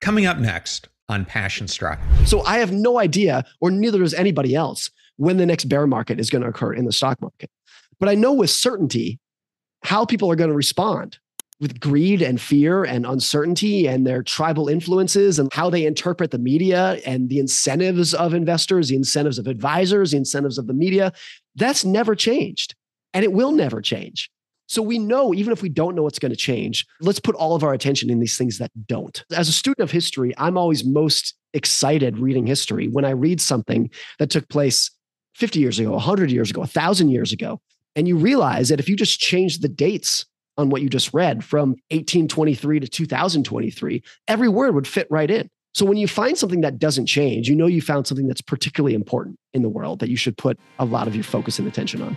Coming up next on Passion Struck. So I have no idea, or neither does anybody else, when the next bear market is going to occur in the stock market. But I know with certainty how people are going to respond with greed and fear and uncertainty and their tribal influences and how they interpret the media and the incentives of investors, the incentives of advisors, the incentives of the media. That's never changed and it will never change. So we know, even if we don't know what's going to change, let's put all of our attention in these things that don't. As a student of history, I'm always most excited reading history when I read something that took place 50 years ago, 100 years ago, 1,000 years ago. And you realize that if you just change the dates on what you just read from 1823 to 2023, every word would fit right in. So when you find something that doesn't change, you know you found something that's particularly important in the world that you should put a lot of your focus and attention on.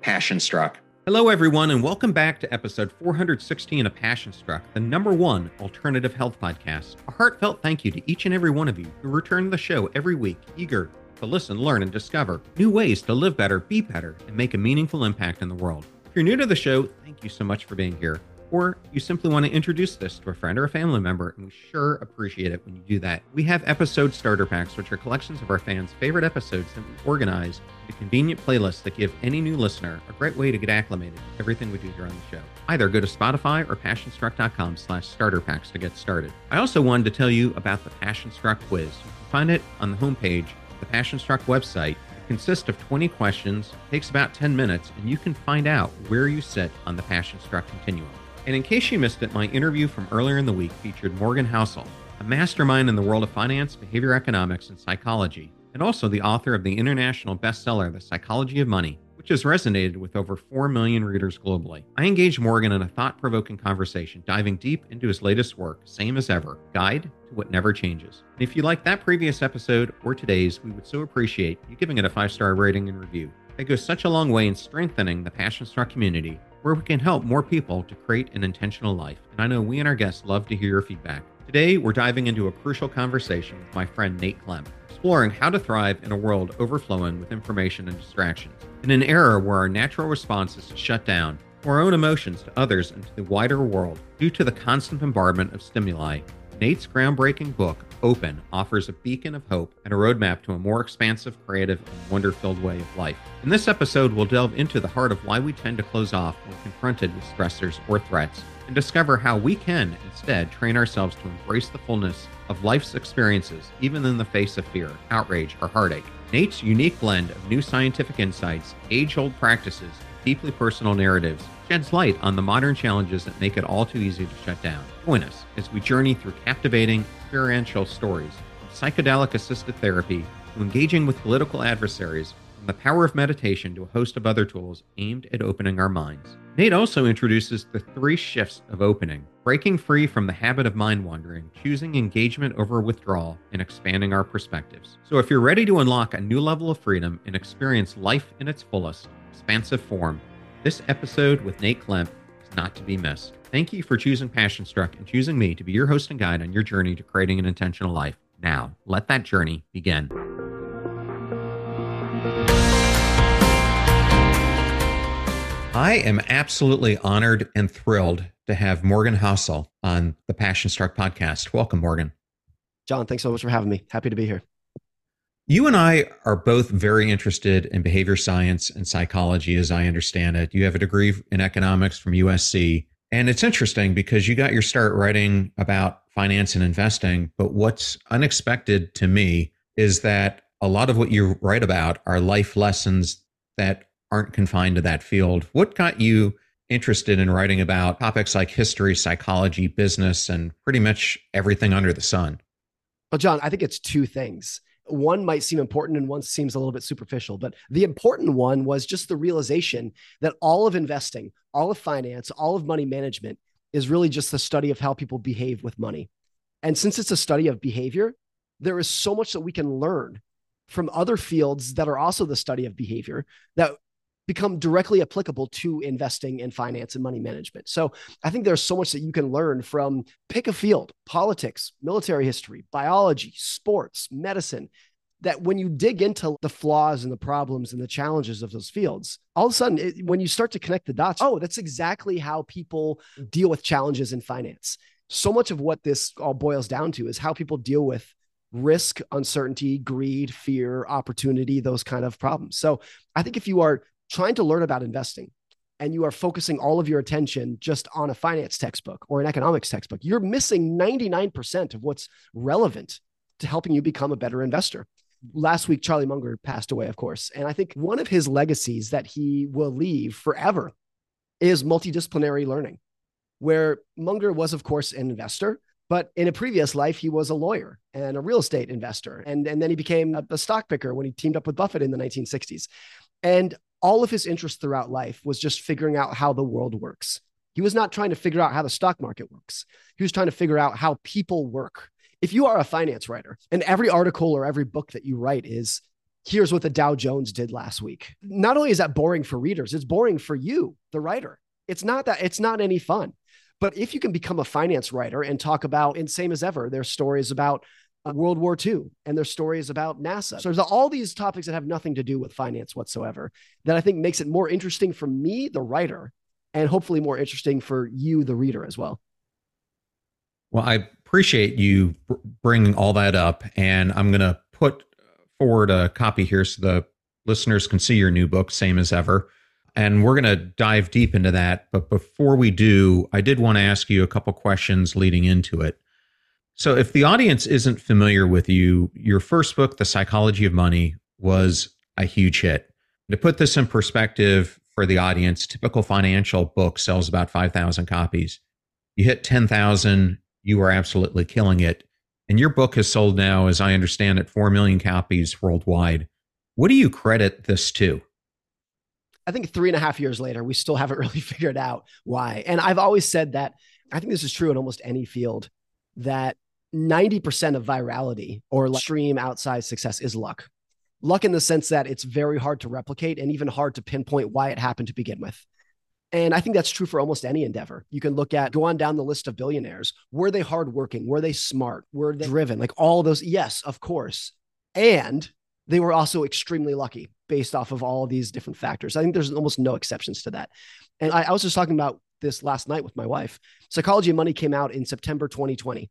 Passion Struck. Hello, everyone, and welcome back to episode 416 of Passion Struck, the number one alternative health podcast. A heartfelt thank you to each and every one of you who return to the show every week, eager to listen, learn, and discover new ways to live better, be better, and make a meaningful impact in the world. If you're new to the show, thank you so much for being here or you simply want to introduce this to a friend or a family member, and we sure appreciate it when you do that. We have episode starter packs, which are collections of our fans' favorite episodes that we organize into convenient playlists that give any new listener a great way to get acclimated to everything we do here on the show. Either go to Spotify or passionstruck.com slash starter packs to get started. I also wanted to tell you about the Passion Struck quiz. You can find it on the homepage of the Passion Struck website consists of 20 questions, takes about 10 minutes, and you can find out where you sit on the Passion Struck continuum. And in case you missed it, my interview from earlier in the week featured Morgan Housel, a mastermind in the world of finance, behavior economics, and psychology, and also the author of the international bestseller, The Psychology of Money, which has resonated with over 4 million readers globally. I engaged Morgan in a thought provoking conversation, diving deep into his latest work, Same as Ever Guide to What Never Changes. And if you liked that previous episode or today's, we would so appreciate you giving it a five star rating and review. It goes such a long way in strengthening the Passion Struck community where we can help more people to create an intentional life. And I know we and our guests love to hear your feedback. Today, we're diving into a crucial conversation with my friend Nate Klemp, exploring how to thrive in a world overflowing with information and distractions. In an era where our natural response is to shut down our own emotions to others and to the wider world due to the constant bombardment of stimuli, Nate's groundbreaking book, Open offers a beacon of hope and a roadmap to a more expansive, creative, and wonder filled way of life. In this episode, we'll delve into the heart of why we tend to close off when confronted with stressors or threats and discover how we can instead train ourselves to embrace the fullness of life's experiences, even in the face of fear, outrage, or heartache. Nate's unique blend of new scientific insights, age old practices, deeply personal narratives sheds light on the modern challenges that make it all too easy to shut down. Join us as we journey through captivating, experiential stories from psychedelic assisted therapy to engaging with political adversaries, from the power of meditation to a host of other tools aimed at opening our minds. Nate also introduces the three shifts of opening breaking free from the habit of mind wandering, choosing engagement over withdrawal, and expanding our perspectives. So, if you're ready to unlock a new level of freedom and experience life in its fullest, expansive form, this episode with Nate Klemp is not to be missed. Thank you for choosing Passion Struck and choosing me to be your host and guide on your journey to creating an intentional life. Now, let that journey begin. I am absolutely honored and thrilled to have Morgan Housel on the Passion Struck podcast. Welcome, Morgan. John, thanks so much for having me. Happy to be here. You and I are both very interested in behavior science and psychology, as I understand it. You have a degree in economics from USC. And it's interesting because you got your start writing about finance and investing. But what's unexpected to me is that a lot of what you write about are life lessons that aren't confined to that field. What got you interested in writing about topics like history, psychology, business, and pretty much everything under the sun? Well, John, I think it's two things one might seem important and one seems a little bit superficial. But the important one was just the realization that all of investing, all of finance, all of money management is really just the study of how people behave with money. And since it's a study of behavior, there is so much that we can learn from other fields that are also the study of behavior that become directly applicable to investing in finance and money management. So I think there's so much that you can learn from pick a field, politics, military history, biology, sports, medicine, that when you dig into the flaws and the problems and the challenges of those fields, all of a sudden, it, when you start to connect the dots, oh, that's exactly how people deal with challenges in finance. So much of what this all boils down to is how people deal with risk, uncertainty, greed, fear, opportunity, those kind of problems. So I think if you are trying to learn about investing and you are focusing all of your attention just on a finance textbook or an economics textbook, you're missing 99% of what's relevant to helping you become a better investor. Last week, Charlie Munger passed away, of course. And I think one of his legacies that he will leave forever is multidisciplinary learning, where Munger was, of course, an investor, but in a previous life, he was a lawyer and a real estate investor. And, and then he became a, a stock picker when he teamed up with Buffett in the 1960s. And all of his interest throughout life was just figuring out how the world works. He was not trying to figure out how the stock market works. He was trying to figure out how people work. If you are a finance writer and every article or every book that you write is, here's what the Dow Jones did last week, not only is that boring for readers, it's boring for you, the writer. It's not that, it's not any fun. But if you can become a finance writer and talk about, and same as ever, there's stories about World War II and their stories about NASA. So there's all these topics that have nothing to do with finance whatsoever that I think makes it more interesting for me, the writer, and hopefully more interesting for you, the reader, as well. Well, I appreciate you bringing all that up. And I'm going to put forward a copy here so the listeners can see your new book, Same as Ever. And we're going to dive deep into that. But before we do, I did want to ask you a couple questions leading into it. So, if the audience isn't familiar with you, your first book, The Psychology of Money, was a huge hit. To put this in perspective for the audience, typical financial book sells about 5,000 copies. You hit 10,000, you are absolutely killing it. And your book has sold now, as I understand it, 4 million copies worldwide. What do you credit this to? I think three and a half years later, we still haven't really figured out why. And I've always said that I think this is true in almost any field that 90% of virality or extreme outside success is luck. Luck in the sense that it's very hard to replicate and even hard to pinpoint why it happened to begin with. And I think that's true for almost any endeavor. You can look at, go on down the list of billionaires. Were they hardworking? Were they smart? Were they driven? Like all those. Yes, of course. And they were also extremely lucky based off of all of these different factors. I think there's almost no exceptions to that. And I, I was just talking about this last night with my wife. Psychology of Money came out in September 2020.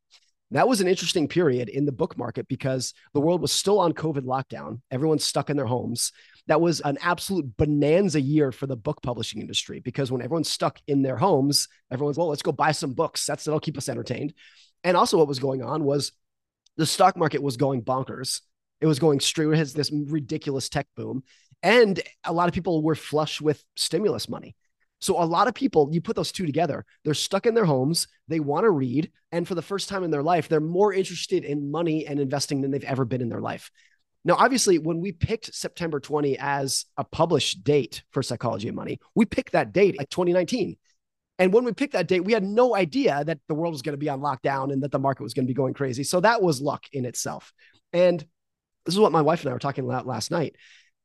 That was an interesting period in the book market because the world was still on COVID lockdown. Everyone's stuck in their homes. That was an absolute bonanza year for the book publishing industry because when everyone's stuck in their homes, everyone's, well, let's go buy some books. That's that'll keep us entertained. And also, what was going on was the stock market was going bonkers. It was going straight. It has this ridiculous tech boom. And a lot of people were flush with stimulus money. So a lot of people, you put those two together, they're stuck in their homes, they want to read, and for the first time in their life, they're more interested in money and investing than they've ever been in their life. Now, obviously, when we picked September 20 as a published date for Psychology of Money, we picked that date like 2019. And when we picked that date, we had no idea that the world was going to be on lockdown and that the market was going to be going crazy. So that was luck in itself. And this is what my wife and I were talking about last night.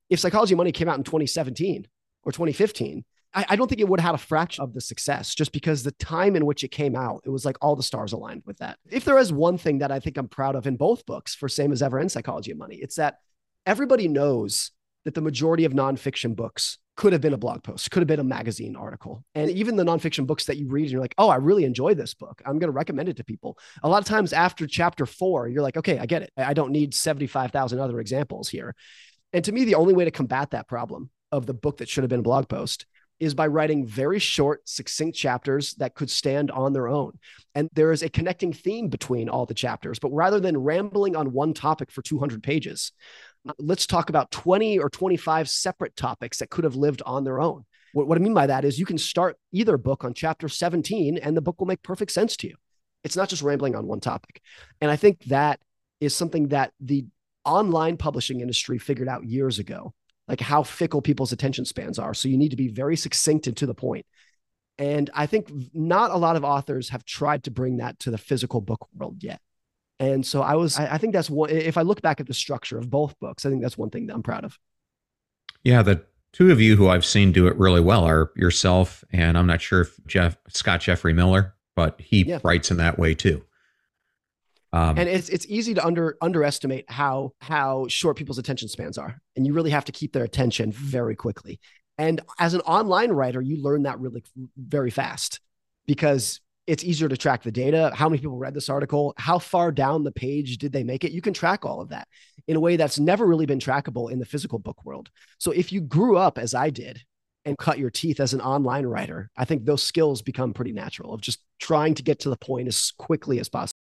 If Psychology of Money came out in 2017 or 2015, I, I don't think it would have had a fraction of the success just because the time in which it came out, it was like all the stars aligned with that. If there is one thing that I think I'm proud of in both books for Same as Ever and Psychology of Money, it's that everybody knows that the majority of nonfiction books could have been a blog post, could have been a magazine article. And even the nonfiction books that you read, and you're like, oh, I really enjoy this book. I'm going to recommend it to people. A lot of times after chapter four, you're like, okay, I get it. I don't need 75,000 other examples here. And to me, the only way to combat that problem of the book that should have been a blog post is by writing very short, succinct chapters that could stand on their own. And there is a connecting theme between all the chapters. But rather than rambling on one topic for 200 pages, uh, let's talk about 20 or 25 separate topics that could have lived on their own. What, what I mean by that is you can start either book on chapter 17 and the book will make perfect sense to you. It's not just rambling on one topic. And I think that is something that the online publishing industry figured out years ago, like how fickle people's attention spans are. So you need to be very succinct and to the point. And I think not a lot of authors have tried to bring that to the physical book world yet. And so I was, I, I think that's one, if I look back at the structure of both books, I think that's one thing that I'm proud of. Yeah. The two of you who I've seen do it really well are yourself, and I'm not sure if Jeff, Scott Jeffrey Miller, but he yeah. writes in that way too. Um, and it's it's easy to under underestimate how how short people's attention spans are, and you really have to keep their attention very quickly. And as an online writer, you learn that really very fast because it's easier to track the data. How many people read this article? How far down the page did they make it? You can track all of that in a way that's never really been trackable in the physical book world. So if you grew up as I did and cut your teeth as an online writer, I think those skills become pretty natural of just trying to get to the point as quickly as possible.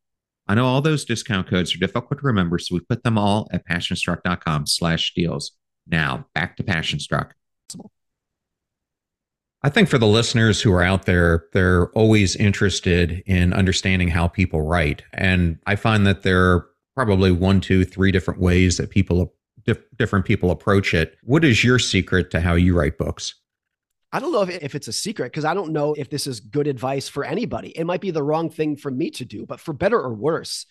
I know all those discount codes are difficult to remember, so we put them all at passionstruck.com slash deals. Now, back to Passionstruck. I think for the listeners who are out there, they're always interested in understanding how people write. And I find that there are probably one, two, three different ways that people, different people approach it. What is your secret to how you write books? I don't know if, if it's a secret because I don't know if this is good advice for anybody. It might be the wrong thing for me to do, but for better or worse,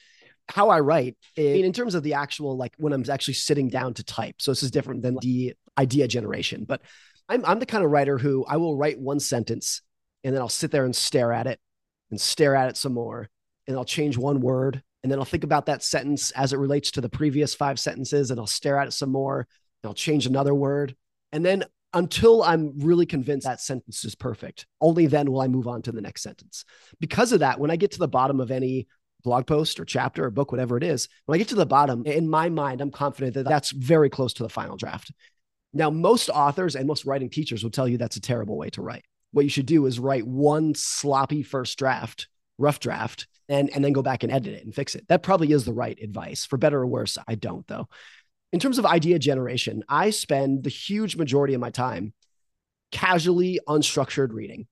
how I write in, in terms of the actual, like when I'm actually sitting down to type. So this is different than the idea generation, but I'm, I'm the kind of writer who I will write one sentence and then I'll sit there and stare at it and stare at it some more. And I'll change one word and then I'll think about that sentence as it relates to the previous five sentences and I'll stare at it some more and I'll change another word. And then until I'm really convinced that sentence is perfect. Only then will I move on to the next sentence. Because of that, when I get to the bottom of any blog post or chapter or book, whatever it is, when I get to the bottom, in my mind, I'm confident that that's very close to the final draft. Now, most authors and most writing teachers will tell you that's a terrible way to write. What you should do is write one sloppy first draft, rough draft, and, and then go back and edit it and fix it. That probably is the right advice. For better or worse, I don't, though in terms of idea generation, I spend the huge majority of my time casually unstructured reading.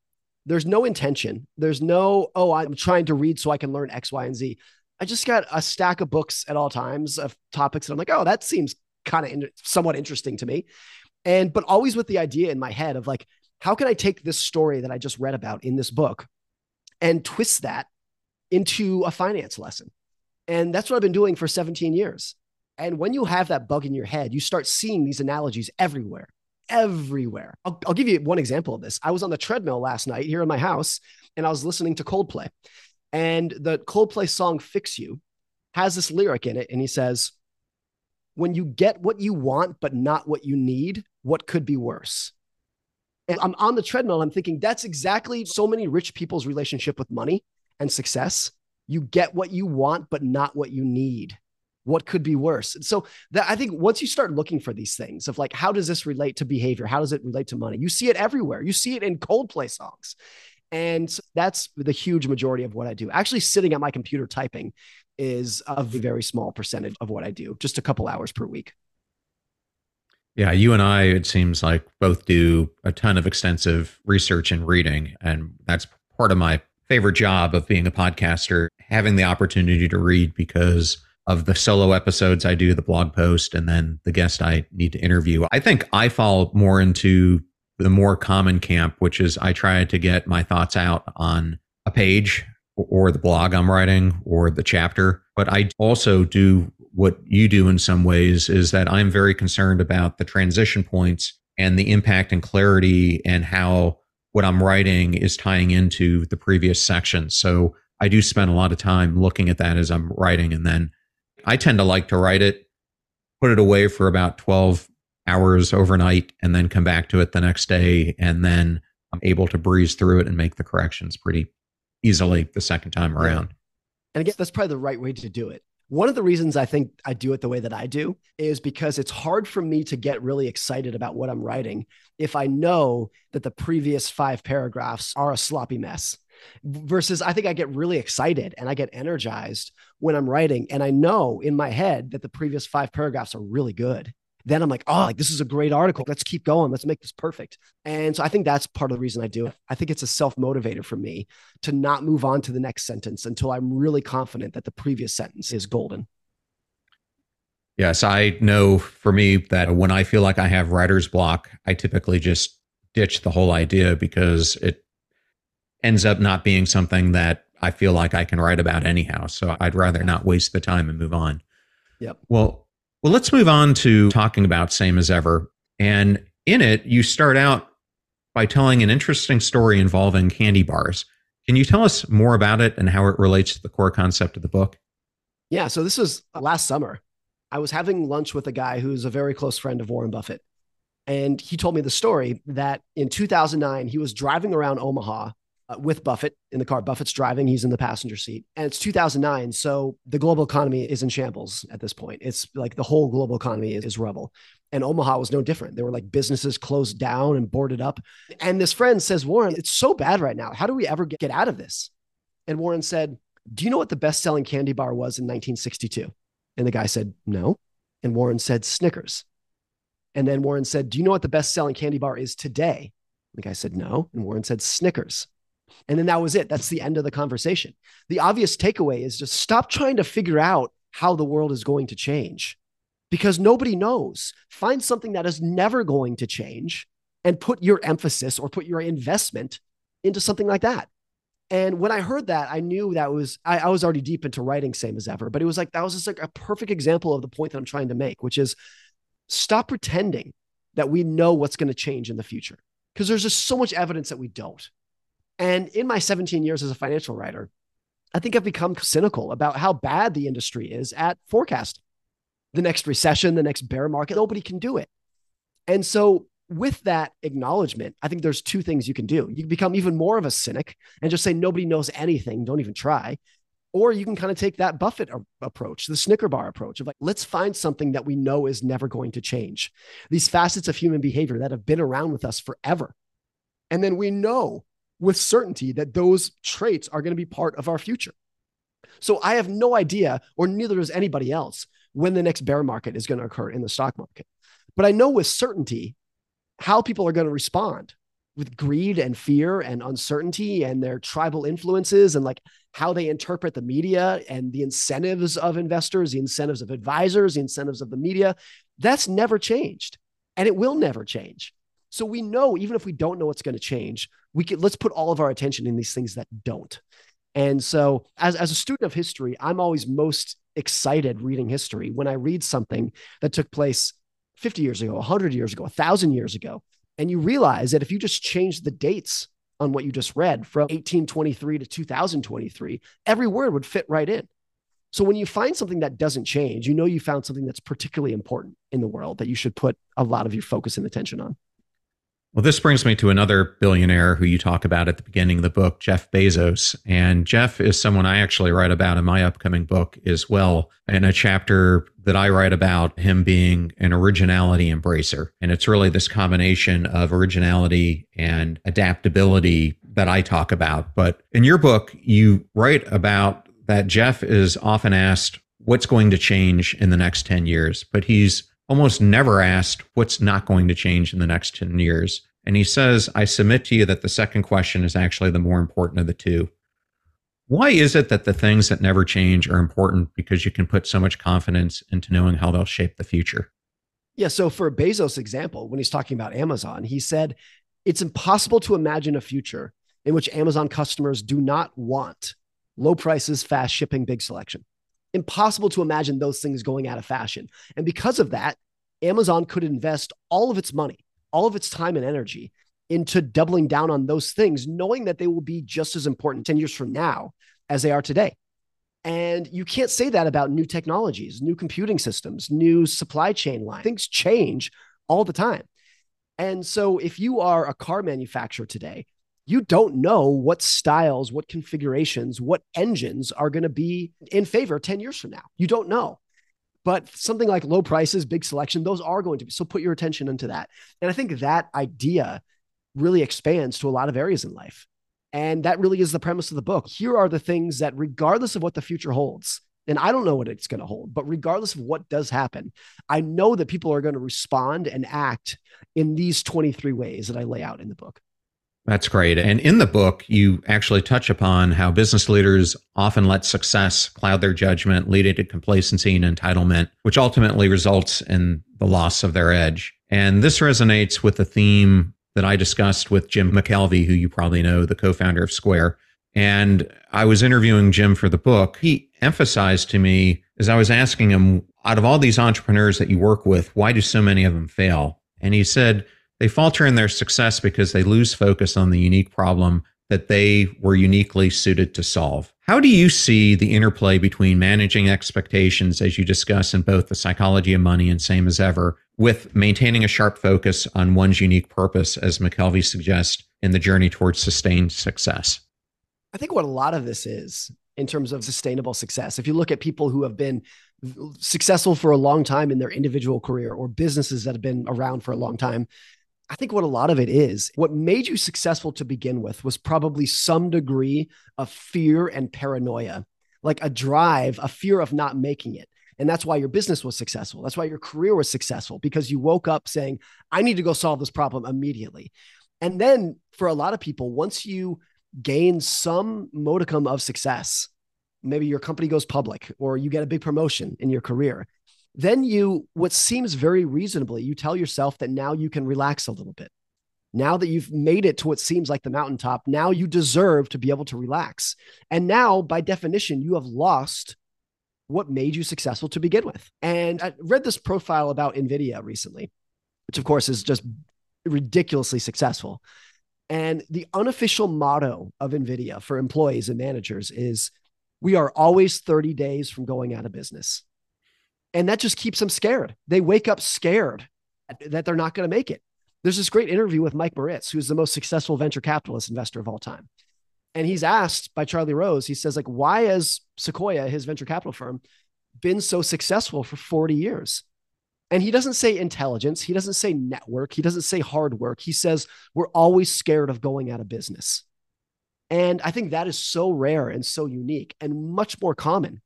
There's no intention. There's no, oh, I'm trying to read so I can learn X, Y, and Z. I just got a stack of books at all times of topics. And I'm like, oh, that seems kind of in- somewhat interesting to me. And, but always with the idea in my head of like, how can I take this story that I just read about in this book and twist that into a finance lesson? And that's what I've been doing for 17 years. And when you have that bug in your head, you start seeing these analogies everywhere, everywhere. I'll, I'll, give you one example of this. I was on the treadmill last night here in my house and I was listening to Coldplay. And the Coldplay song Fix You has this lyric in it. And he says, When you get what you want, but not what you need, what could be worse? And I'm on the treadmill. I'm thinking that's exactly so many rich people's relationship with money and success. You get what you want, but not what you need what could be worse. So that i think once you start looking for these things of like how does this relate to behavior? How does it relate to money? You see it everywhere. You see it in coldplay songs. And that's the huge majority of what i do. Actually sitting at my computer typing is a very small percentage of what i do just a couple hours per week. Yeah, you and I, it seems like both do a ton of extensive research and reading. And that's part of my favorite job of being a podcaster, having the opportunity to read because of the solo episodes I do, the blog post, and then the guest I need to interview. I think I fall more into the more common camp, which is I try to get my thoughts out on a page or the blog I'm writing or the chapter. But I also do what you do in some ways is that I'm very concerned about the transition points and the impact and clarity and how what I'm writing is tying into the previous section. So I do spend a lot of time looking at that as I'm writing. And then I tend to like to write it, put it away for about 12 hours overnight, and then come back to it the next day. And then I'm able to breeze through it and make the corrections pretty easily the second time around. And I guess that's probably the right way to do it. One of the reasons I think I do it the way that I do is because it's hard for me to get really excited about what I'm writing if I know that the previous five paragraphs are a sloppy mess. Versus, I think I get really excited and I get energized when I'm writing. And I know in my head that the previous five paragraphs are really good then I'm like, oh, like this is a great article. Let's keep going. Let's make this perfect. And so I think that's part of the reason I do it. I think it's a self motivator for me to not move on to the next sentence until I'm really confident that the previous sentence is golden. Yes, I know for me that when I feel like I have writer's block, I typically just ditch the whole idea because it ends up not being something that I feel like I can write about anyhow. So I'd rather not waste the time and move on. Yep. Well, well, let's move on to talking about Same as Ever. And in it, you start out by telling an interesting story involving candy bars. Can you tell us more about it and how it relates to the core concept of the book? Yeah. So this was last summer. I was having lunch with a guy who's a very close friend of Warren Buffett. And he told me the story that in 2009, he was driving around Omaha uh, with Buffett in the car. Buffett's driving, he's in the passenger seat. And it's 2009. So the global economy is in shambles at this point. It's like the whole global economy is, is rubble. And Omaha was no different. There were like businesses closed down and boarded up. And this friend says, Warren, it's so bad right now. How do we ever get, get out of this? And Warren said, Do you know what the best selling candy bar was in 1962? And the guy said, No. And Warren said, Snickers. And then Warren said, Do you know what the best selling candy bar is today? The guy said, No. And Warren said, Snickers. And then that was it. That's the end of the conversation. The obvious takeaway is just stop trying to figure out how the world is going to change because nobody knows. Find something that is never going to change and put your emphasis or put your investment into something like that. And when I heard that, I knew that was, I, I was already deep into writing same as ever, but it was like, that was just like a perfect example of the point that I'm trying to make, which is stop pretending that we know what's going to change in the future because there's just so much evidence that we don't. And in my 17 years as a financial writer, I think I've become cynical about how bad the industry is at forecasting the next recession, the next bear market. Nobody can do it. And so, with that acknowledgement, I think there's two things you can do. You can become even more of a cynic and just say, nobody knows anything, don't even try. Or you can kind of take that Buffett approach, the Snicker bar approach of like, let's find something that we know is never going to change. These facets of human behavior that have been around with us forever. And then we know with certainty that those traits are going to be part of our future. So I have no idea, or neither does anybody else, when the next bear market is going to occur in the stock market. But I know with certainty how people are going to respond with greed and fear and uncertainty and their tribal influences and like how they interpret the media and the incentives of investors, the incentives of advisors, the incentives of the media. That's never changed and it will never change. So we know even if we don't know what's going to change, we can let's put all of our attention in these things that don't. And so as, as a student of history, I'm always most excited reading history when I read something that took place 50 years ago, 100 years ago, 1,000 years ago. And you realize that if you just change the dates on what you just read from 1823 to 2023, every word would fit right in. So when you find something that doesn't change, you know you found something that's particularly important in the world that you should put a lot of your focus and attention on. Well, this brings me to another billionaire who you talk about at the beginning of the book, Jeff Bezos. And Jeff is someone I actually write about in my upcoming book as well, in a chapter that I write about him being an originality embracer. And it's really this combination of originality and adaptability that I talk about. But in your book, you write about that Jeff is often asked what's going to change in the next 10 years, but he's almost never asked what's not going to change in the next 10 years. And he says, I submit to you that the second question is actually the more important of the two. Why is it that the things that never change are important because you can put so much confidence into knowing how they'll shape the future? Yeah. So for Bezos' example, when he's talking about Amazon, he said it's impossible to imagine a future in which Amazon customers do not want low prices, fast shipping, big selection. Impossible to imagine those things going out of fashion. And because of that, Amazon could invest all of its money, all of its time and energy into doubling down on those things, knowing that they will be just as important 10 years from now as they are today. And you can't say that about new technologies, new computing systems, new supply chain lines. Things change all the time. And so if you are a car manufacturer today, you don't know what styles, what configurations, what engines are going to be in favor 10 years from now. You don't know. But something like low prices, big selection, those are going to be. So put your attention into that. And I think that idea really expands to a lot of areas in life. And that really is the premise of the book. Here are the things that, regardless of what the future holds, and I don't know what it's going to hold, but regardless of what does happen, I know that people are going to respond and act in these 23 ways that I lay out in the book. That's great. And in the book, you actually touch upon how business leaders often let success cloud their judgment, leading to complacency and entitlement, which ultimately results in the loss of their edge. And this resonates with the theme that I discussed with Jim McKelvey, who you probably know, the co founder of Square. And I was interviewing Jim for the book. He emphasized to me as I was asking him, out of all these entrepreneurs that you work with, why do so many of them fail? And he said, they falter in their success because they lose focus on the unique problem that they were uniquely suited to solve. How do you see the interplay between managing expectations, as you discuss in both the psychology of money and same as ever, with maintaining a sharp focus on one's unique purpose, as McKelvey suggests, in the journey towards sustained success? I think what a lot of this is in terms of sustainable success, if you look at people who have been successful for a long time in their individual career or businesses that have been around for a long time, I think what a lot of it is, what made you successful to begin with was probably some degree of fear and paranoia, like a drive, a fear of not making it. And that's why your business was successful. That's why your career was successful because you woke up saying, I need to go solve this problem immediately. And then for a lot of people, once you gain some modicum of success, maybe your company goes public or you get a big promotion in your career, then you, what seems very reasonably, you tell yourself that now you can relax a little bit. Now that you've made it to what seems like the mountaintop, now you deserve to be able to relax. And now, by definition, you have lost what made you successful to begin with. And I read this profile about NVIDIA recently, which of course is just ridiculously successful. And the unofficial motto of NVIDIA for employees and managers is we are always 30 days from going out of business. And that just keeps them scared. They wake up scared that they're not going to make it. There's this great interview with Mike Moritz, who's the most successful venture capitalist investor of all time. And he's asked by Charlie Rose, he says, like, why has Sequoia, his venture capital firm, been so successful for 40 years? And he doesn't say intelligence. He doesn't say network. He doesn't say hard work. He says, we're always scared of going out of business. And I think that is so rare and so unique and much more common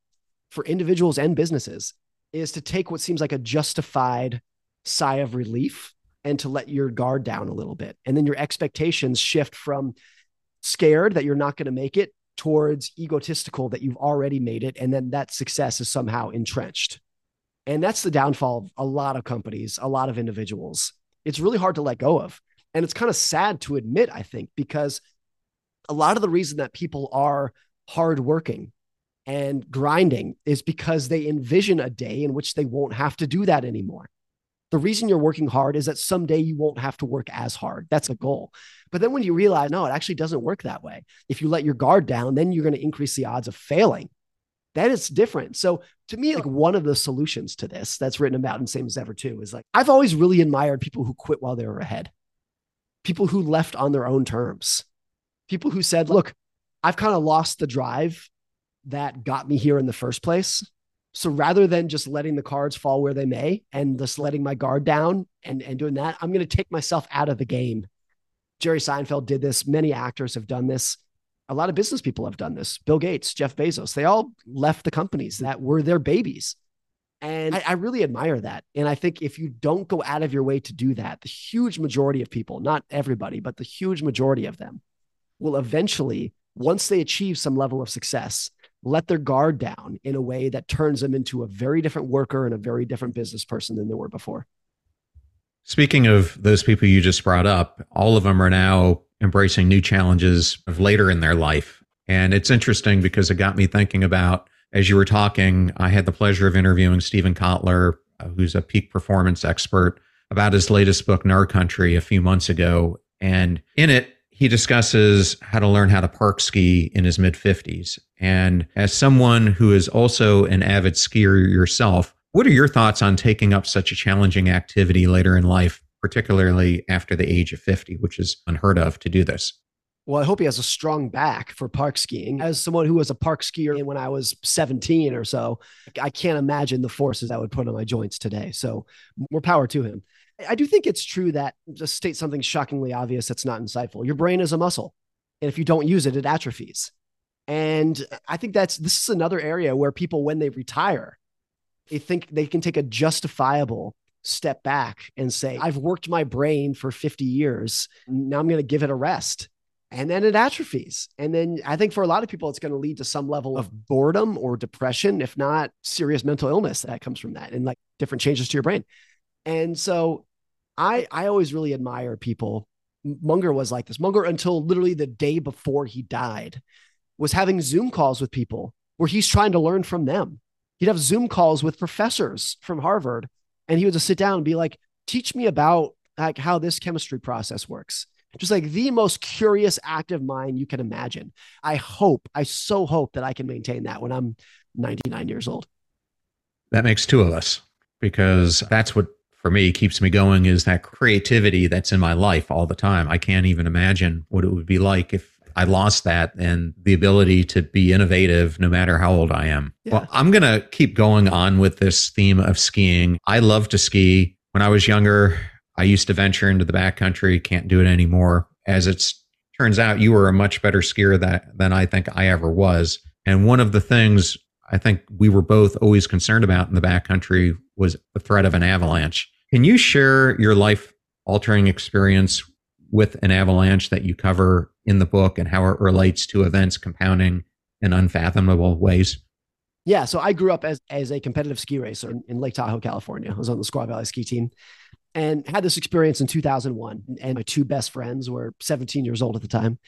for individuals and businesses is to take what seems like a justified sigh of relief and to let your guard down a little bit. And then your expectations shift from scared that you're not going to make it towards egotistical that you've already made it. And then that success is somehow entrenched. And that's the downfall of a lot of companies, a lot of individuals. It's really hard to let go of. And it's kind of sad to admit, I think, because a lot of the reason that people are hardworking and grinding is because they envision a day in which they won't have to do that anymore. The reason you're working hard is that someday you won't have to work as hard. That's a goal. But then when you realize, no, it actually doesn't work that way. If you let your guard down, then you're going to increase the odds of failing. That is different. So to me, like one of the solutions to this that's written about in Same as Ever too is like, I've always really admired people who quit while they were ahead, people who left on their own terms, people who said, look, I've kind of lost the drive that got me here in the first place. So rather than just letting the cards fall where they may and just letting my guard down and, and doing that, I'm going to take myself out of the game. Jerry Seinfeld did this. Many actors have done this. A lot of business people have done this. Bill Gates, Jeff Bezos, they all left the companies that were their babies And I, I, really admire that. And I think if you don't go out of your way to do that, the huge majority of people, not everybody, but the huge majority of them will eventually, once they achieve some level of success, let their guard down in a way that turns them into a very different worker and a very different business person than they were before. Speaking of those people you just brought up, all of them are now embracing new challenges of later in their life. And it's interesting because it got me thinking about as you were talking, I had the pleasure of interviewing Steven Kotler, uh, who's a peak performance expert, about his latest book, Gnar Country, a few months ago. And in it, he discusses how to learn how to park ski in his mid 50s. And as someone who is also an avid skier yourself, what are your thoughts on taking up such a challenging activity later in life, particularly after the age of 50, which is unheard of to do this? Well, I hope he has a strong back for park skiing. As someone who was a park skier when I was 17 or so, I can't imagine the forces that would put on my joints today. So, more power to him. I do think it's true that just state something shockingly obvious that's not insightful. Your brain is a muscle. And if you don't use it, it atrophies. And I think that's this is another area where people, when they retire, they think they can take a justifiable step back and say, I've worked my brain for 50 years. Now I'm going to give it a rest and then it atrophies. And then I think for a lot of people, it's going to lead to some level of boredom or depression, if not serious mental illness that comes from that and like different changes to your brain. And so I, I always really admire people. Munger was like this. Munger, until literally the day before he died, was having Zoom calls with people where he's trying to learn from them. He'd have Zoom calls with professors from Harvard, and he would just sit down and be like, "Teach me about like how this chemistry process works." just like the most curious, active mind you can imagine. I hope, I so hope that I can maintain that when I'm 99 years old. That makes two of us because that's what for me keeps me going is that creativity that's in my life all the time. I can't even imagine what it would be like if I lost that and the ability to be innovative no matter how old I am. Yeah. Well, I'm going to keep going on with this theme of skiing. I love to ski. When I was younger, I used to venture into the backcountry, can't do it anymore. As it turns out, you were a much better skier that, than I think I ever was. And one of the things I think we were both always concerned about in the backcountry was the threat of an avalanche. Can you share your life altering experience with an avalanche that you cover in the book and how it relates to events compounding in unfathomable ways? Yeah, so I grew up as, as a competitive ski racer in, in Lake Tahoe, California. I was on the Squaw Valley ski team and had this experience in 2001. And my two best friends were 17 years old at the time.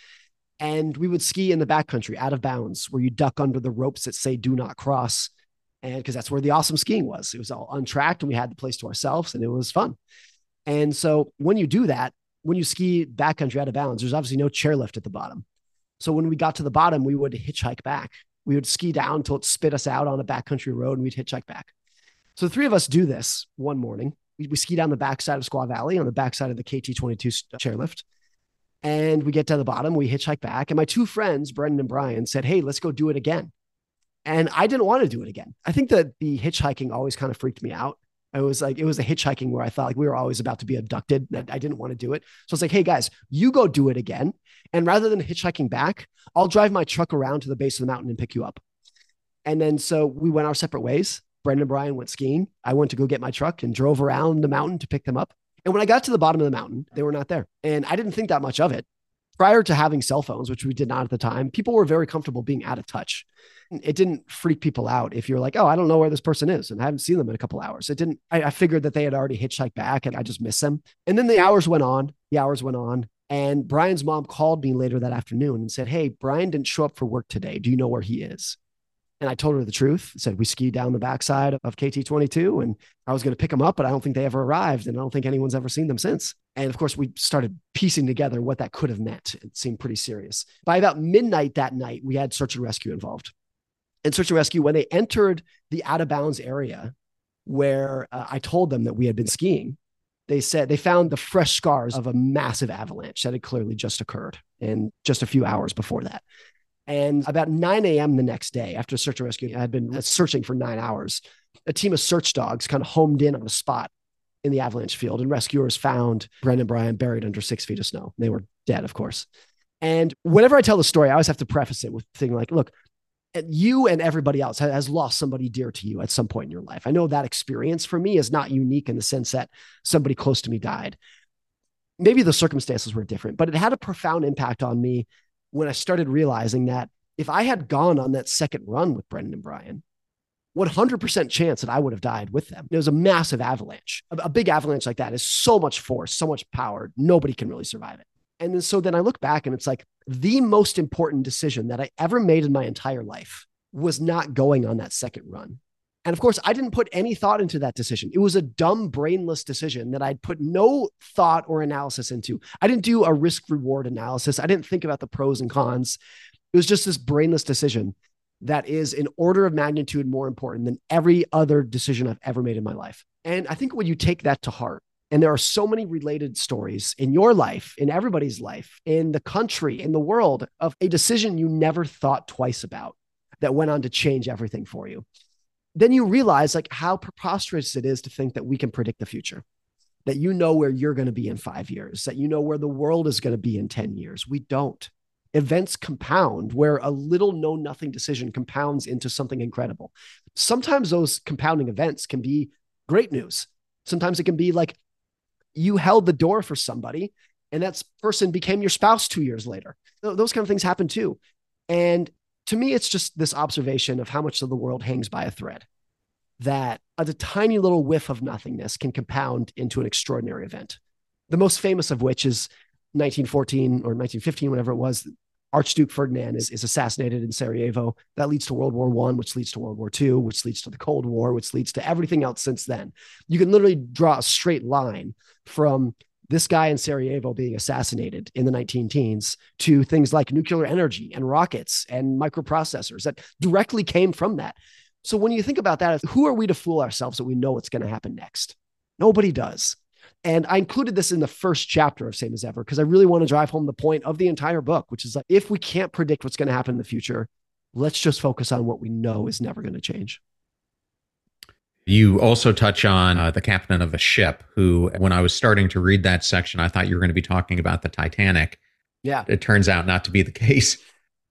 And we would ski in the backcountry out of bounds where you duck under the ropes that say do not cross. And because that's where the awesome skiing was, it was all untracked and we had the place to ourselves and it was fun. And so when you do that, when you ski backcountry out of bounds, there's obviously no chairlift at the bottom. So when we got to the bottom, we would hitchhike back. We would ski down until it spit us out on a backcountry road and we'd hitchhike back. So the three of us do this one morning we, we ski down the backside of Squaw Valley on the backside of the KT22 uh, chairlift. And we get to the bottom, we hitchhike back. And my two friends, Brendan and Brian, said, Hey, let's go do it again. And I didn't want to do it again. I think that the hitchhiking always kind of freaked me out. I was like, it was the hitchhiking where I thought like we were always about to be abducted. I didn't want to do it. So I was like, hey guys, you go do it again. And rather than hitchhiking back, I'll drive my truck around to the base of the mountain and pick you up. And then so we went our separate ways. Brendan and Brian went skiing. I went to go get my truck and drove around the mountain to pick them up. And when I got to the bottom of the mountain, they were not there. And I didn't think that much of it. Prior to having cell phones, which we did not at the time, people were very comfortable being out of touch. It didn't freak people out if you're like, oh, I don't know where this person is and I haven't seen them in a couple hours. It didn't, I, I figured that they had already hitchhiked back and I just missed them. And then the hours went on, the hours went on. And Brian's mom called me later that afternoon and said, Hey, Brian didn't show up for work today. Do you know where he is? And I told her the truth. Said we skied down the backside of KT22 and I was going to pick them up, but I don't think they ever arrived. And I don't think anyone's ever seen them since. And of course, we started piecing together what that could have meant. It seemed pretty serious. By about midnight that night, we had search and rescue involved. And search and rescue, when they entered the out of bounds area where uh, I told them that we had been skiing, they said they found the fresh scars of a massive avalanche that had clearly just occurred and just a few hours before that. And about 9 a.m. the next day, after search and rescue, I had been searching for nine hours. A team of search dogs kind of homed in on a spot in the avalanche field, and rescuers found Brendan Brian buried under six feet of snow. They were dead, of course. And whenever I tell the story, I always have to preface it with thing like, look, you and everybody else has lost somebody dear to you at some point in your life. I know that experience for me is not unique in the sense that somebody close to me died. Maybe the circumstances were different, but it had a profound impact on me when I started realizing that if I had gone on that second run with Brendan and Brian, 100% chance that I would have died with them. It was a massive avalanche. A, a, big avalanche like that is so much force, so much power. Nobody can really survive it. And then, so then I look back and it's like the most important decision that I ever made in my entire life was not going on that second run. And of course, I didn't put any thought into that decision. It was a dumb, brainless decision that I'd put no thought or analysis into. I didn't do a risk reward analysis. I didn't think about the pros and cons. It was just this brainless decision that is an order of magnitude more important than every other decision I've ever made in my life. And I think when you take that to heart, and there are so many related stories in your life, in everybody's life, in the country, in the world of a decision you never thought twice about that went on to change everything for you. Then you realize like how preposterous it is to think that we can predict the future, that you know where you're going to be in five years, that you know where the world is going to be in 10 years. We don't events compound where a little know nothing decision compounds into something incredible. Sometimes those compounding events can be great news. Sometimes it can be like you held the door for somebody and that person became your spouse two years later. Those kind of things happen too. And to me, it's just this observation of how much of the world hangs by a thread that a tiny little whiff of nothingness can compound into an extraordinary event. The most famous of which is 1914 or 1915, whatever it was, Archduke Ferdinand is, is assassinated in Sarajevo. That leads to World War One, which leads to World War Two, which leads to the Cold War, which leads to everything else since then. You can literally draw a straight line from this guy in Sarajevo being assassinated in the 19 teens to things like nuclear energy and rockets and microprocessors that directly came from that. So when you think about that, who are we to fool ourselves that we know what's going to happen next? Nobody does. And I included this in the first chapter of Same as Ever because I really want to drive home the point of the entire book, which is like if we can't predict what's going to happen in the future, let's just focus on what we know is never going to change. You also touch on uh, the captain of a ship who, when I was starting to read that section, I thought you were going to be talking about the Titanic. Yeah. It turns out not to be the case,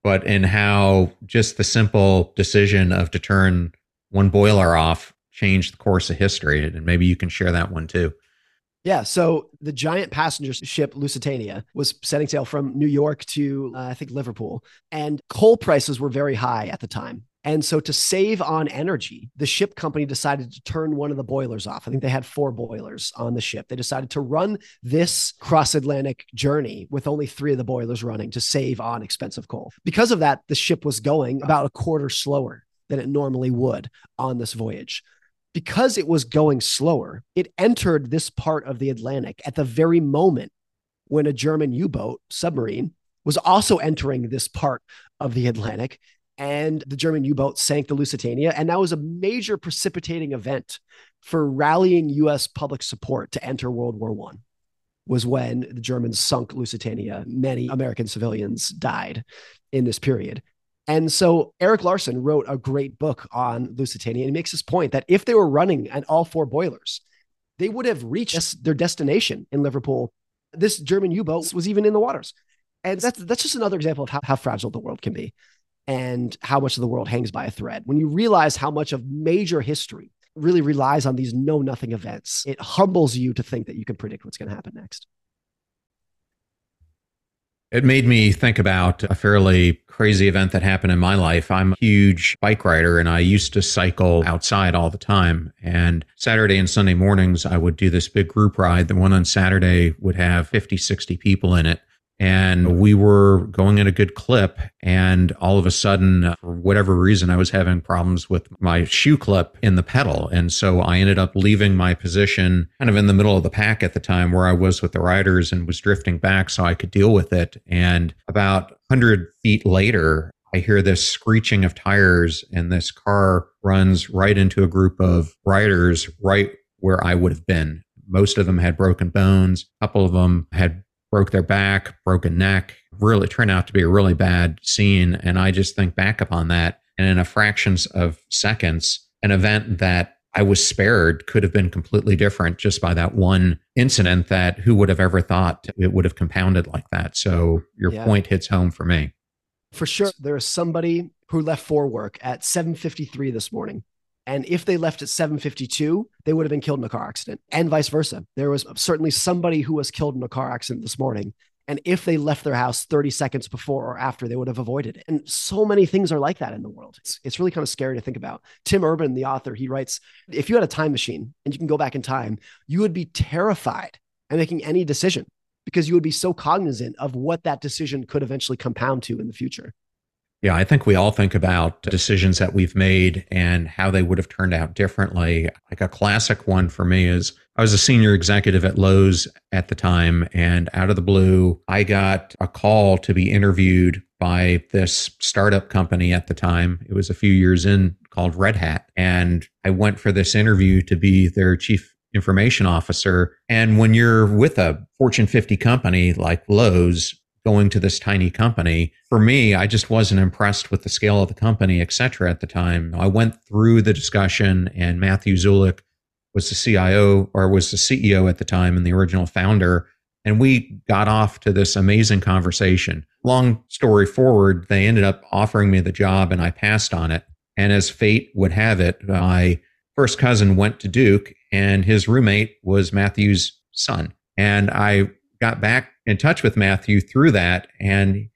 but in how just the simple decision of to turn one boiler off changed the course of history. And maybe you can share that one too. Yeah. So the giant passenger ship Lusitania was setting sail from New York to, uh, I think, Liverpool. And coal prices were very high at the time. And so, to save on energy, the ship company decided to turn one of the boilers off. I think they had four boilers on the ship. They decided to run this cross Atlantic journey with only three of the boilers running to save on expensive coal. Because of that, the ship was going about a quarter slower than it normally would on this voyage because it was going slower, it entered this part of the Atlantic at the very moment when a German U boat submarine was also entering this part of the Atlantic. And the German U boat sank the Lusitania. And that was a major precipitating event for rallying US public support to enter World War One. Was when the Germans sunk Lusitania. Many American civilians died in this period. And so Erik Larson wrote a great book on Lusitania and he makes this point that if they were running at all four boilers, they would have reached their destination in Liverpool. This German U-boat was even in the waters. And that's that's just another example of how, how fragile the world can be and how much of the world hangs by a thread. When you realize how much of major history really relies on these know nothing events, it humbles you to think that you can predict what's going to happen next. It made me think about a fairly crazy event that happened in my life. I'm a huge bike rider and I used to cycle outside all the time. And Saturday and Sunday mornings, I would do this big group ride. The one on Saturday would have 50, 60 people in it and we were going at a good clip and all of a sudden uh, for whatever reason i was having problems with my shoe clip in the pedal and so i ended up leaving my position kind of in the middle of the pack at the time where i was with the riders and was drifting back so i could deal with it and about 100 feet later I hear this screeching of tires, and this car runs right into a group of riders right where I would have been. Most of them had broken bones. A couple of them had broke their back, broken neck. Really turned out to be a really bad scene. And I just think back upon that. And in a fractions of seconds, an event that I was spared could have been completely different just by that one incident that who would have ever thought it would have compounded like that. So your yeah. point hits home for me. For sure, there is somebody who left for work at 7:53 this morning. And if they left at 7:52, they would have been killed in a car accident, and vice versa. There was certainly somebody who was killed in a car accident this morning, and if they left their house 30 seconds before or after, they would have avoided it. And so many things are like that in the world. It's, it's really kind of scary to think about. Tim Urban, the author, he writes if you had a time machine and you can go back in time, you would be terrified at making any decision because you would be so cognizant of what that decision could eventually compound to in the future. Yeah, I think we all think about decisions that we've made and how they would have turned out differently. Like a classic one for me is I was a senior executive at Lowe's at the time, and out of the blue, I got a call to be interviewed by this startup company at the time. It was a few years in called Red Hat. And I went for this interview to be their chief information officer. And when you're with a Fortune 50 company like Lowe's, going to this tiny company. For me, I just wasn't impressed with the scale of the company, et cetera, at the time. I went through the discussion and Matthew Szulik was the CIO or was the CEO at the time and the original founder. And we got off to this amazing conversation. Long story forward, they ended up offering me the job and I passed on it. And as fate would have it, my first cousin went to Duke and his roommate was Matthew's son. And I got back in touch with Matthew through that. And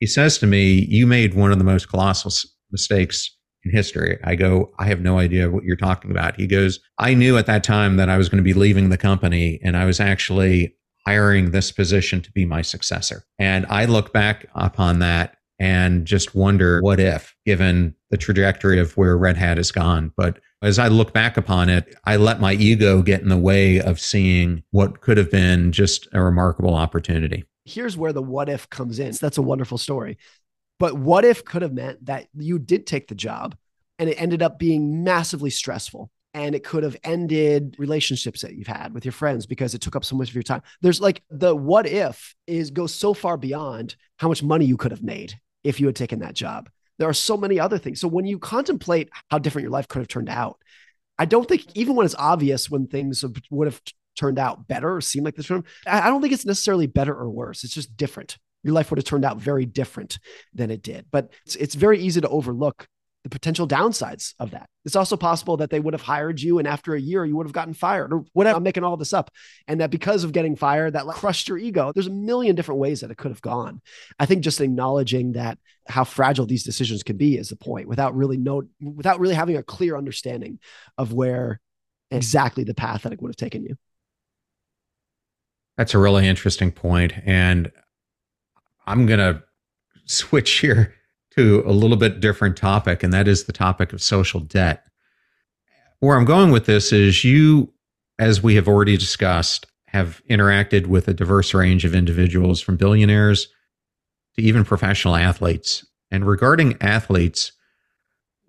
he says to me, You made one of the most colossal mistakes in history. I go, I have no idea what you're talking about. He goes, I knew at that time that I was going to be leaving the company and I was actually hiring this position to be my successor. And I look back upon that and just wonder what if, given the trajectory of where Red Hat has gone. But as I look back upon it, I let my ego get in the way of seeing what could have been just a remarkable opportunity. Here's where the what if comes in. So That's a wonderful story. But what if could have meant that you did take the job and it ended up being massively stressful and it could have ended relationships that you've had with your friends because it took up so much of your time. There's like the what if is goes so far beyond how much money you could have made if you had taken that job. There are so many other things. So when you contemplate how different your life could have turned out, I don't think even when it's obvious when things would have turned out better or seemed like this, I don't think it's necessarily better or worse. It's just different. Your life would have turned out very different than it did. But it's, it's very easy to overlook the potential downsides of that. It's also possible that they would have hired you and after a year you would have gotten fired or whatever. I'm making all this up. And that because of getting fired, that crushed your ego. There's a million different ways that it could have gone. I think just acknowledging that how fragile these decisions can be is the point without really know without really having a clear understanding of where exactly the path that it would have taken you. That's a really interesting point. And I'm gonna switch here to a little bit different topic, and that is the topic of social debt. Where I'm going with this is you, as we have already discussed, have interacted with a diverse range of individuals from billionaires to even professional athletes. And regarding athletes,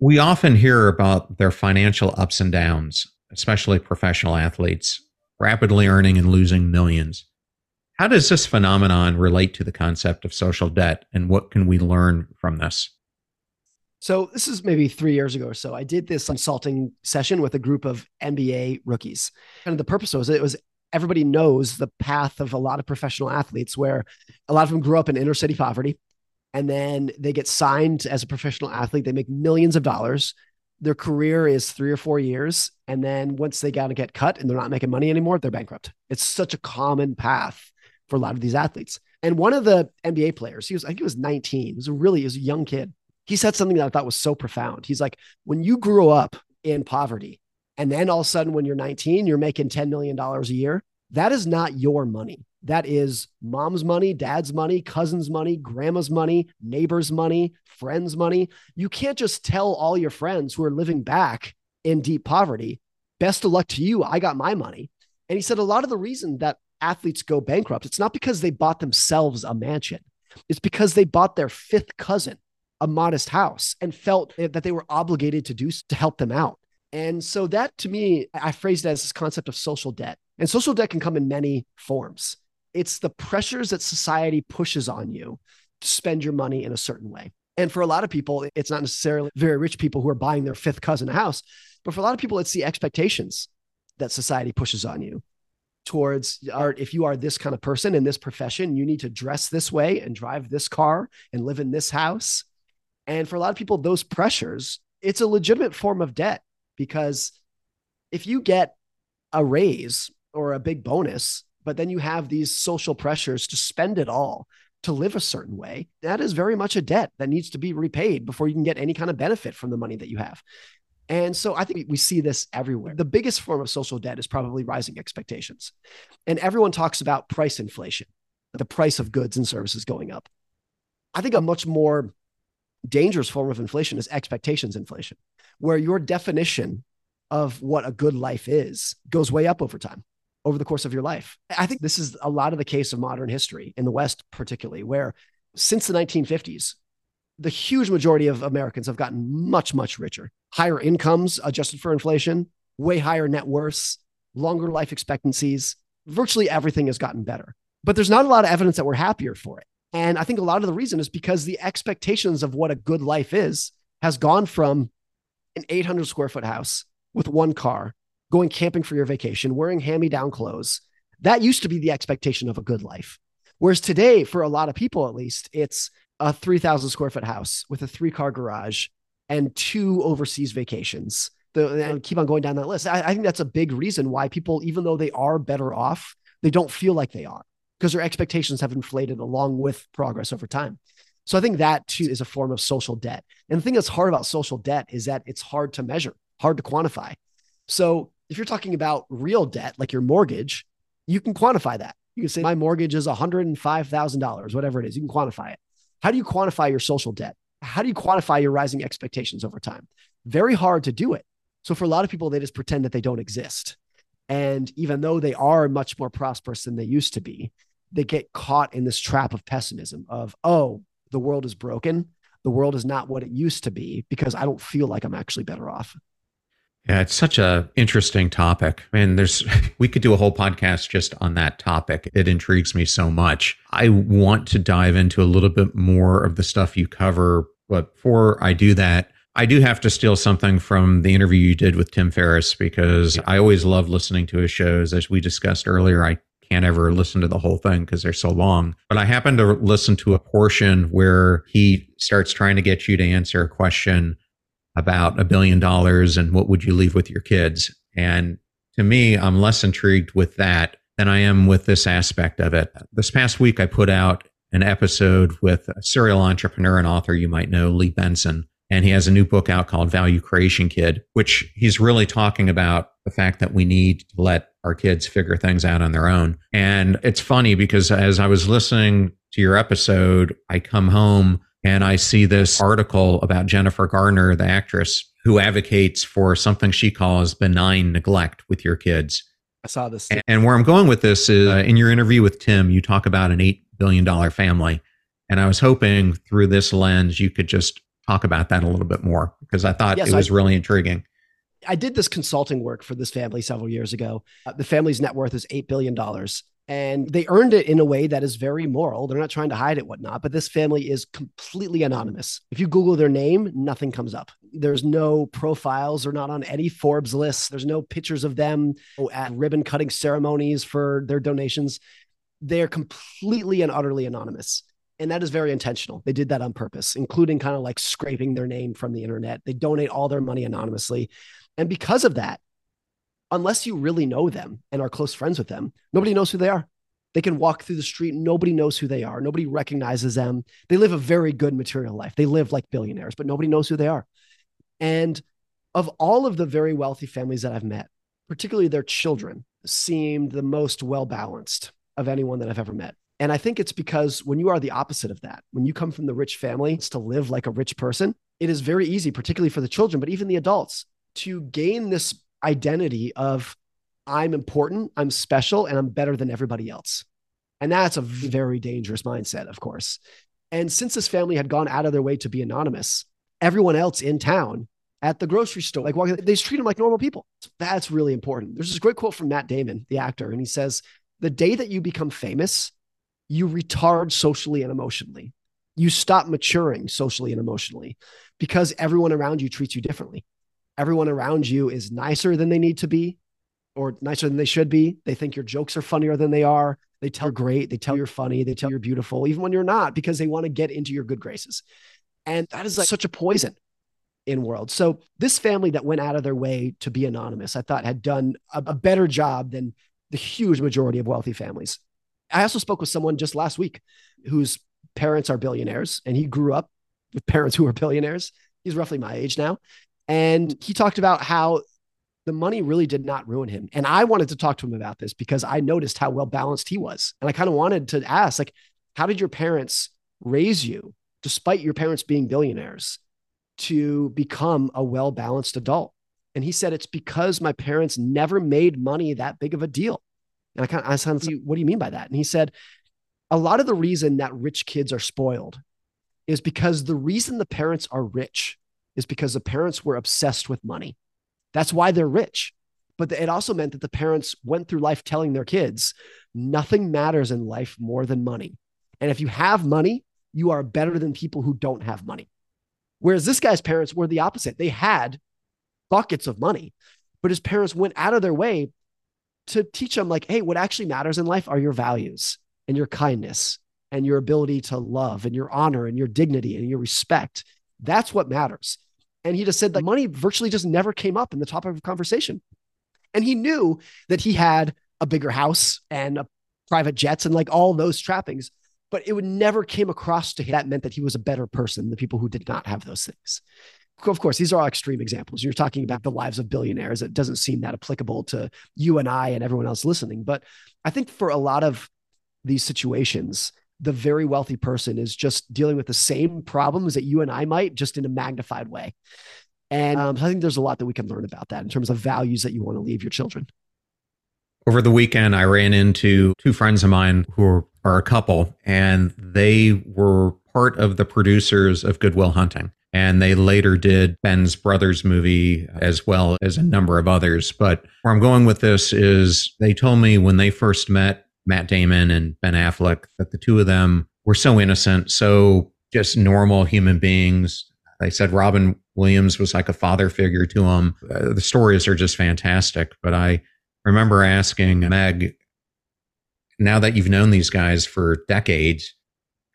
we often hear about their financial ups and downs, especially professional athletes, rapidly earning and losing millions. How does this phenomenon relate to the concept of social debt and what can we learn from this? So, this is maybe three years ago or so. I did this consulting session with a group of NBA rookies. And the purpose was it was everybody knows the path of a lot of professional athletes where a lot of them grew up in inner city poverty and then they get signed as a professional athlete. They make millions of dollars. Their career is three or four years. And then once they got to get cut and they're not making money anymore, they're bankrupt. It's such a common path for a lot of these athletes. And one of the NBA players, he was, I think he was 19, he was a really, he was a young kid. He said something that I thought was so profound. He's like, when you grew up in poverty, and then all of a sudden when you're 19, you're making $10 million a year, that is not your money. That is mom's money, dad's money, cousin's money, grandma's money, neighbor's money, friends' money. You can't just tell all your friends who are living back in deep poverty, best of luck to you. I got my money. And he said a lot of the reason that athletes go bankrupt. It's not because they bought themselves a mansion, it's because they bought their fifth cousin a modest house and felt that they were obligated to do to help them out. And so that to me, I phrased it as this concept of social debt. And social debt can come in many forms. It's the pressures that society pushes on you to spend your money in a certain way. And for a lot of people, it's not necessarily very rich people who are buying their fifth cousin a house, but for a lot of people, it's the expectations that society pushes on you towards art if you are this kind of person in this profession you need to dress this way and drive this car and live in this house And for a lot of people, those pressures, it's a legitimate form of debt because if you get a raise or a big bonus, but then you have these social pressures to spend it all to live a certain way, that is very much a debt that needs to be repaid before you can get any kind of benefit from the money that you have. And so I think we see this everywhere. The biggest form of social debt is probably rising expectations. And everyone talks about price inflation, the price of goods and services going up. I think a much more dangerous form of inflation is expectations inflation, where your definition of what a good life is goes way up over time over the course of your life. I think this is a lot of the case of modern history in the West, particularly, where since the 1950s, the huge majority of Americans have gotten much, much richer, higher incomes adjusted for inflation, way higher net worths, longer life expectancies. Virtually everything has gotten better. But there's not a lot of evidence that we're happier for it. And I think a lot of the reason is because the expectations of what a good life is has gone from an 800 square foot house with one car, going camping for your vacation, wearing hand me down clothes. That used to be the expectation of a good life. Whereas today, for a lot of people at least, it's a 3,000 square foot house with a three car garage and two overseas vacations. The, and keep on going down that list. I, I think that's a big reason why people, even though they are better off, they don't feel like they are because their expectations have inflated along with progress over time. So I think that too is a form of social debt. And the thing that's hard about social debt is that it's hard to measure, hard to quantify. So if you're talking about real debt, like your mortgage, you can quantify that. You can say my mortgage is $105,000, whatever it is. You can quantify it. How do you quantify your social debt? How do you quantify your rising expectations over time? Very hard to do it. So for a lot of people, they just pretend that they don't exist. And even though they are much more prosperous than they used to be, they get caught in this trap of pessimism of, oh, the world is broken. The world is not what it used to be because I don't feel like I'm actually better off. Yeah, it's such a interesting topic. and there's we could do a whole podcast just on that topic. It intrigues me so much. I want to dive into a little bit more of the stuff you cover, but before I do that, I do have to steal something from the interview you did with Tim Ferriss because I always love listening to his shows. As we discussed earlier, I can't ever listen to the whole thing because they're so long. But I happened to listen to a portion where he starts trying to get you to answer a question about a billion dollars and what would you leave with your kids. And to me, I'm less intrigued with that than I am with this aspect of it. This past week, I put out an episode with a serial entrepreneur and author you might know, Lee Benson. And he has a new book out called Value Creation Kid, which he's really talking about the fact that we need to let our kids figure things out on their own. And it's funny because as I was listening to your episode, I come home and I see this article about Jennifer Garner, the actress, who advocates for something she calls benign neglect with your kids. I saw this. And where I'm going with this is uh, in your interview with Tim, you talk about an $8 billion family. And I was hoping through this lens, you could just talk about that a little bit more because I thought yes, it was I, really intriguing. I did this consulting work for this family several years ago. Uh, the family's net worth is $8 billion and they earned it in a way that is very moral. They're not trying to hide it, whatnot. But this family is completely anonymous. If you Google their name, nothing comes up. There's no profiles. They're not on any Forbes lists. There's no pictures of them at ribbon cutting ceremonies for their donations. They're completely and utterly anonymous. And that is very intentional. They did that on purpose, including kind of like scraping their name from the internet. They donate all their money anonymously. And because of that, unless you really know them and are close friends with them, nobody knows who they are. They can walk through the street, nobody knows who they are, nobody recognizes them. They live a very good material life. They live like billionaires, but nobody knows who they are. And of all of the very wealthy families that I've met, particularly their children, seemed the most well balanced of anyone that I've ever met. And I think it's because when you are the opposite of that, when you come from the rich family to live like a rich person, it is very easy, particularly for the children, but even the adults, to gain this identity of I'm important, I'm special, and I'm better than everybody else. And that's a hmm. very dangerous mindset, of course. And since this family had gone out of their way to be anonymous, everyone else in town at the grocery store, like walking, they treat them like normal people. That's really important. There's this great quote from Matt Damon, the actor, and he says, The day that you become famous, you retard socially and emotionally. You stop maturing socially and emotionally because everyone around you treats you differently everyone around you is nicer than they need to be or nicer than they should be. They think your jokes are funnier than they are. They tell you're great. They tell you're funny. They tell you're beautiful, even when you're not, because they want to get into your good graces. And that is like such a poison in world. So this family that went out of their way to be anonymous, I thought had done a, a better job than the huge majority of wealthy families. I also spoke with someone just last week whose parents are billionaires and he grew up with parents who are billionaires. He's roughly my age now. And he talked about how the money really did not ruin him. And I wanted to talk to him about this because I noticed how well balanced he was. And I kind of wanted to ask, like, how did your parents raise you, despite your parents being billionaires, to become a well balanced adult? And he said, it's because my parents never made money that big of a deal. And I kind of, I said, what do you mean by that? And he said, a lot of the reason that rich kids are spoiled is because the reason the parents are rich is because the parents were obsessed with money. That's why they're rich. But it also meant that the parents went through life telling their kids nothing matters in life more than money. And if you have money, you are better than people who don't have money. Whereas this guy's parents were the opposite. They had buckets of money, but his parents went out of their way to teach him, like, hey, what actually matters in life are your values and your kindness and your ability to love and your honor and your dignity and your respect. That's what matters. And he just said that money virtually just never came up in the topic of conversation. And he knew that he had a bigger house and private jets and like all those trappings, but it would never came across to him that meant that he was a better person than the people who did not have those things. Of course, these are all extreme examples. You're talking about the lives of billionaires. It doesn't seem that applicable to you and I and everyone else listening. But I think for a lot of these situations, the very wealthy person is just dealing with the same problems that you and I might, just in a magnified way. And um, I think there's a lot that we can learn about that in terms of values that you want to leave your children. Over the weekend, I ran into two friends of mine who are a couple, and they were part of the producers of Good Will Hunting. And they later did Ben's Brothers movie as well as a number of others. But where I'm going with this is they told me when they first met, Matt Damon and Ben Affleck, that the two of them were so innocent, so just normal human beings. They said Robin Williams was like a father figure to them. Uh, the stories are just fantastic. But I remember asking Meg, now that you've known these guys for decades,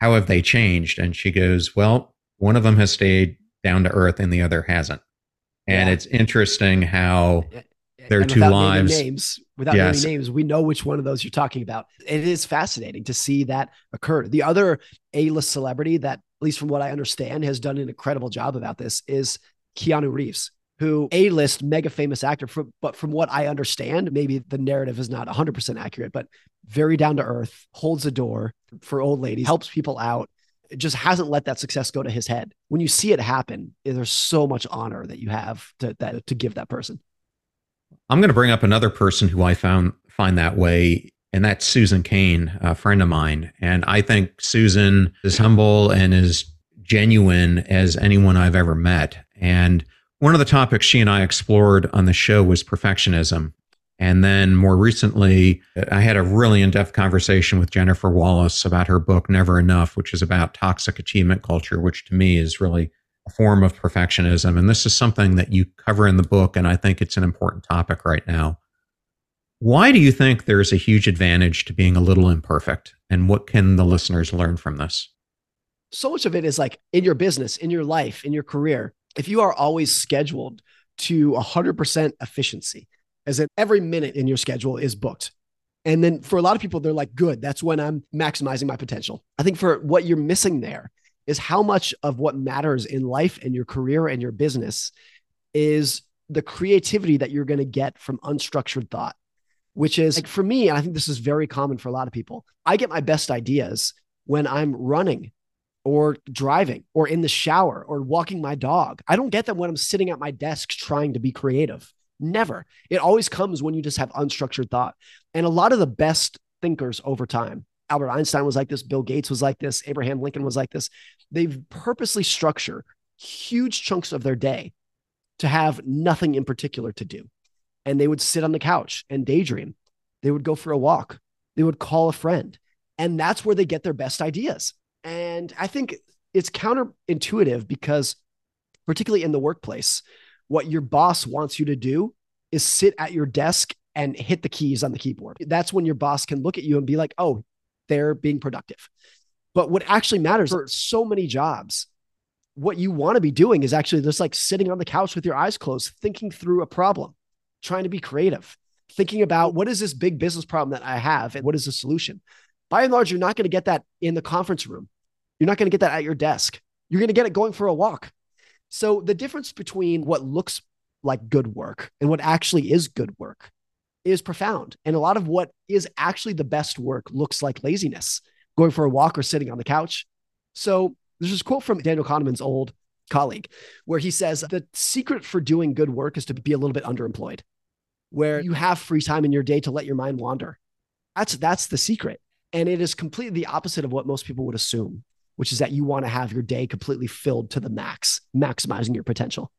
how have they changed? And she goes, Well, one of them has stayed down to earth and the other hasn't. And yeah. it's interesting how their two lives. names without yes. naming names we know which one of those you're talking about. It is fascinating to see that occur. The other a-list celebrity that at least from what i understand has done an incredible job about this is keanu reeves who a-list mega famous actor from, but from what i understand maybe the narrative is not 100% accurate but very down to earth holds a door for old ladies helps people out it just hasn't let that success go to his head. When you see it happen there's so much honor that you have to that to give that person I'm going to bring up another person who I found find that way, and that's Susan Cain, a friend of mine. And I think Susan is humble and as genuine as anyone I've ever met. And one of the topics she and I explored on the show was perfectionism. And then more recently, I had a really in depth conversation with Jennifer Wallace about her book, Never Enough, which is about toxic achievement culture, which to me is really form of perfectionism. And this is something that you cover in the book, and I think it's an important topic right now. Why do you think there's a huge advantage to being a little imperfect? And what can the listeners learn from this? So much of it is like in your business, in your life, in your career. If you are always scheduled to 100% efficiency, as in every minute in your schedule is booked. And then for a lot of people, they're like, good, that's when I'm maximizing my potential. I think for what you're missing there is how much of what matters in life and your career and your business is the creativity that you're going to get from unstructured thought, which is like for me, and I think this is very common for a lot of people. I get my best ideas when I'm running or driving or in the shower or walking my dog. I don't get them when I'm sitting at my desk trying to be creative. Never. It always comes when you just have unstructured thought. And a lot of the best thinkers over time Albert Einstein was like this, Bill Gates was like this, Abraham Lincoln was like this. They purposely structure huge chunks of their day to have nothing in particular to do. And they would sit on the couch and daydream. They would go for a walk. They would call a friend. And that's where they get their best ideas. And I think it's counterintuitive because, particularly in the workplace, what your boss wants you to do is sit at your desk and hit the keys on the keyboard. That's when your boss can look at you and be like, oh, they're being productive. But what actually matters for so many jobs what you want to be doing is actually just like sitting on the couch with your eyes closed, thinking through a problem, trying to be creative, thinking about what is this big business problem that I have and what is the solution. By and large, you're not going to get that in the conference room. You're not going to get that at your desk. You're going to get it going for a walk. So the difference between what looks like good work and what actually is good work is profound. And a lot of what is actually the best work looks like laziness, going for a walk or sitting on the couch. So there's this quote from Daniel Kahneman's old colleague where he says the secret for doing good work is to be a little bit underemployed, where you have free time in your day to let your mind wander. That's that's the secret. And it is completely the opposite of what most people would assume, which is that you want to have your day completely filled to the max, maximizing your potential.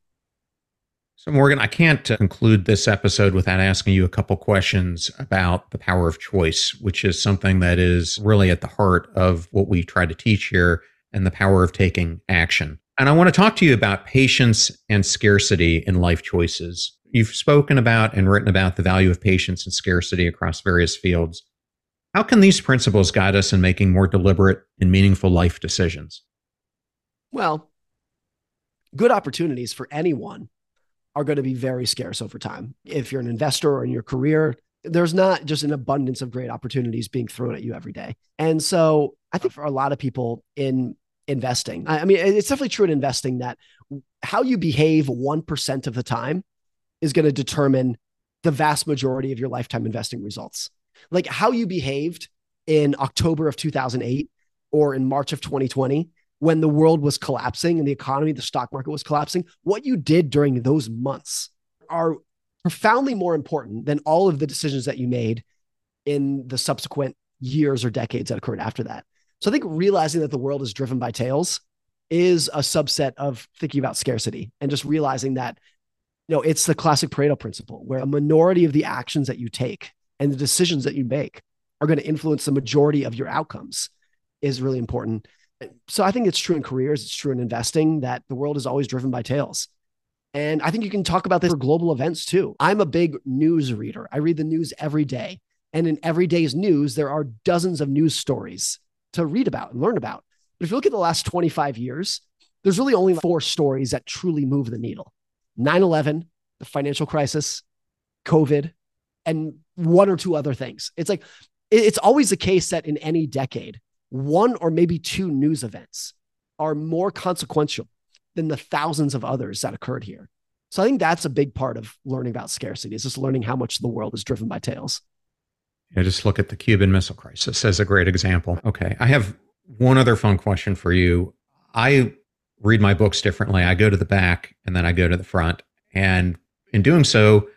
So, Morgan, I can't uh, conclude this episode without asking you a couple questions about the power of choice, which is something that is really at the heart of what we try to teach here and the power of taking action. And I want to talk to you about patience and scarcity in life choices. You've spoken about and written about the value of patience and scarcity across various fields. How can these principles guide us in making more deliberate and meaningful life decisions? Well, good opportunities for anyone are going to be very scarce over time. If you're an investor or in your career, there's not just an abundance of great opportunities being thrown at you every day. And so I think for a lot of people in investing, I mean, it's definitely true in investing that how you behave 1% of the time is going to determine the vast majority of your lifetime investing results. Like how you behaved in October of 2008 or in March of 2020 when the world was collapsing and the economy, the stock market was collapsing, what you did during those months are profoundly more important than all of the decisions that you made in the subsequent years or decades that occurred after that. So I think realizing that the world is driven by tails is a subset of thinking about scarcity and just realizing that you know it's the classic Pareto principle where a minority of the actions that you take and the decisions that you make are going to influence the majority of your outcomes is really important so I think it's true in careers, it's true in investing that the world is always driven by tails. And I think you can talk about this for global events too. I'm a big news reader. I read the news every day. And in every day's news, there are dozens of news stories to read about and learn about. But if you look at the last 25 years, there's really only four stories that truly move the needle 9 11, the financial crisis, COVID, and one or two other things. It's like, it's always the case that in any decade, one or maybe two news events are more consequential than the thousands of others that occurred here. So I think that's a big part of learning about scarcity is just learning how much the world is driven by tails. Yeah, just look at the Cuban Missile Crisis as a great example. Okay. I have one other fun question for you. I read my books differently. I go to the back and then I go to the front. And in doing so,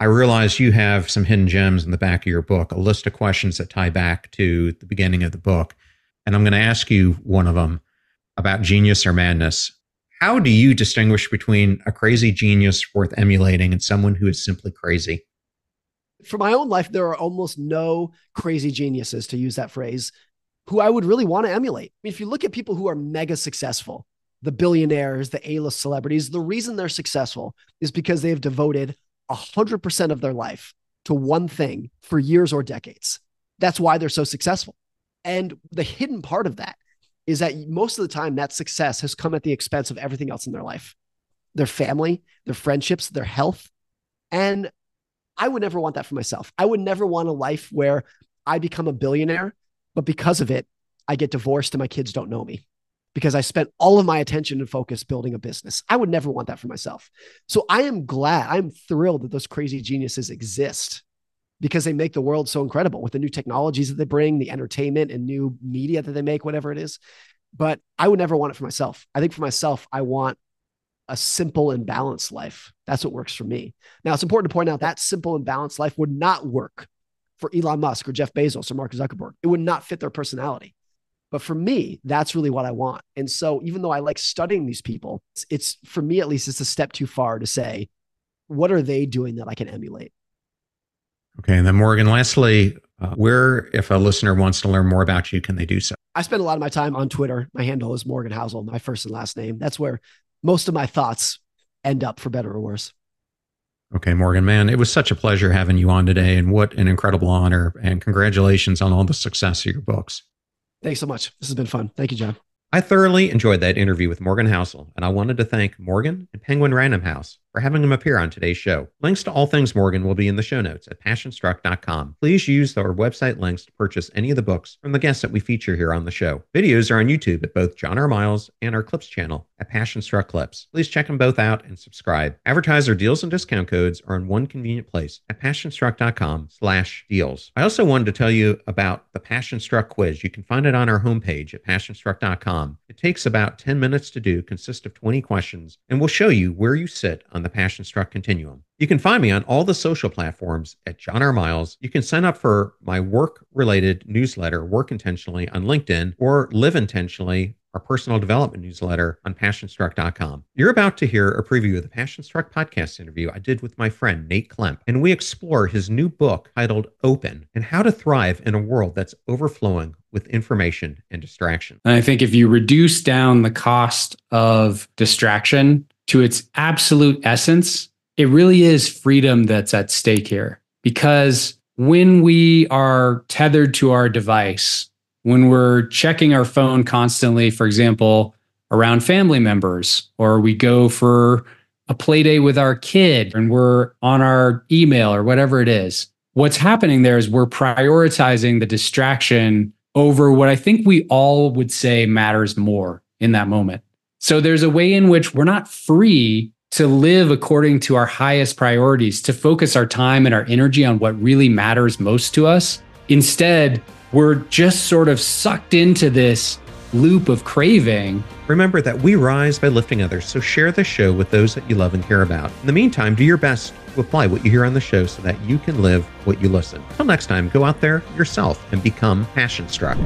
I realize you have some hidden gems in the back of your book, a list of questions that tie back to the beginning of the book. And I'm going to ask you one of them about genius or madness. How do you distinguish between a crazy genius worth emulating and someone who is simply crazy? For my own life, there are almost no crazy geniuses, to use that phrase, who I would really want to emulate. I mean, if you look at people who are mega successful, the billionaires, the A list celebrities, the reason they're successful is because they have devoted 100% of their life to one thing for years or decades. That's why they're so successful. And the hidden part of that is that most of the time that success has come at the expense of everything else in their life their family, their friendships, their health. And I would never want that for myself. I would never want a life where I become a billionaire, but because of it, I get divorced and my kids don't know me because I spent all of my attention and focus building a business. I would never want that for myself. So I am glad, I'm thrilled that those crazy geniuses exist because they make the world so incredible with the new technologies that they bring, the entertainment and new media that they make, whatever it is. But I would never want it for myself. I think for myself, I want a simple and balanced life. That's what works for me. Now, it's important to point out that simple and balanced life would not work for Elon Musk or Jeff Bezos or Mark Zuckerberg. It would not fit their personality. But for me, that's really what I want. And so even though I like studying these people, it's, it's for me at least, it's a step too far to say, what are they doing that I can emulate? Okay. And then Morgan, lastly, uh, where, if a listener wants to learn more about you, can they do so? I spend a lot of my time on Twitter. My handle is Morgan Housel, my first and last name. That's where most of my thoughts end up, for better or worse. Okay, Morgan, man, it was such a pleasure having you on today. And what an incredible honor. And congratulations on all the success of your books. Thanks so much. This has been fun. Thank you, John. I thoroughly enjoyed that interview with Morgan Housel, and I wanted to thank Morgan and Penguin Random House for having him appear on today's show. Links to all things Morgan will be in the show notes at passionstruck.com. Please use our website links to purchase any of the books from the guests that we feature here on the show. Videos are on YouTube at both John R. Miles and our Clips channel at Passionstruck Clips. Please check them both out and subscribe. Advertiser deals and discount codes are in one convenient place at passionstruck.com slash deals. I also wanted to tell you about the Passionstruck quiz. You can find it on our homepage at passionstruck.com. It takes about 10 minutes to do, consists of 20 questions, and will show you where you sit on the Passion Struck continuum. You can find me on all the social platforms at John R. Miles. You can sign up for my work related newsletter, Work Intentionally, on LinkedIn, or Live Intentionally, our personal development newsletter on passionstruck.com. You're about to hear a preview of the Passion Struck podcast interview I did with my friend Nate Klemp, and we explore his new book titled Open and how to thrive in a world that's overflowing with information and distraction. And I think if you reduce down the cost of distraction to its absolute essence, it really is freedom that's at stake here. Because when we are tethered to our device, when we're checking our phone constantly, for example, around family members, or we go for a play day with our kid and we're on our email or whatever it is, what's happening there is we're prioritizing the distraction over what I think we all would say matters more in that moment. So there's a way in which we're not free to live according to our highest priorities, to focus our time and our energy on what really matters most to us. Instead, we're just sort of sucked into this loop of craving. Remember that we rise by lifting others, so share the show with those that you love and care about. In the meantime, do your best to apply what you hear on the show so that you can live what you listen. Till next time, go out there yourself and become passion struck.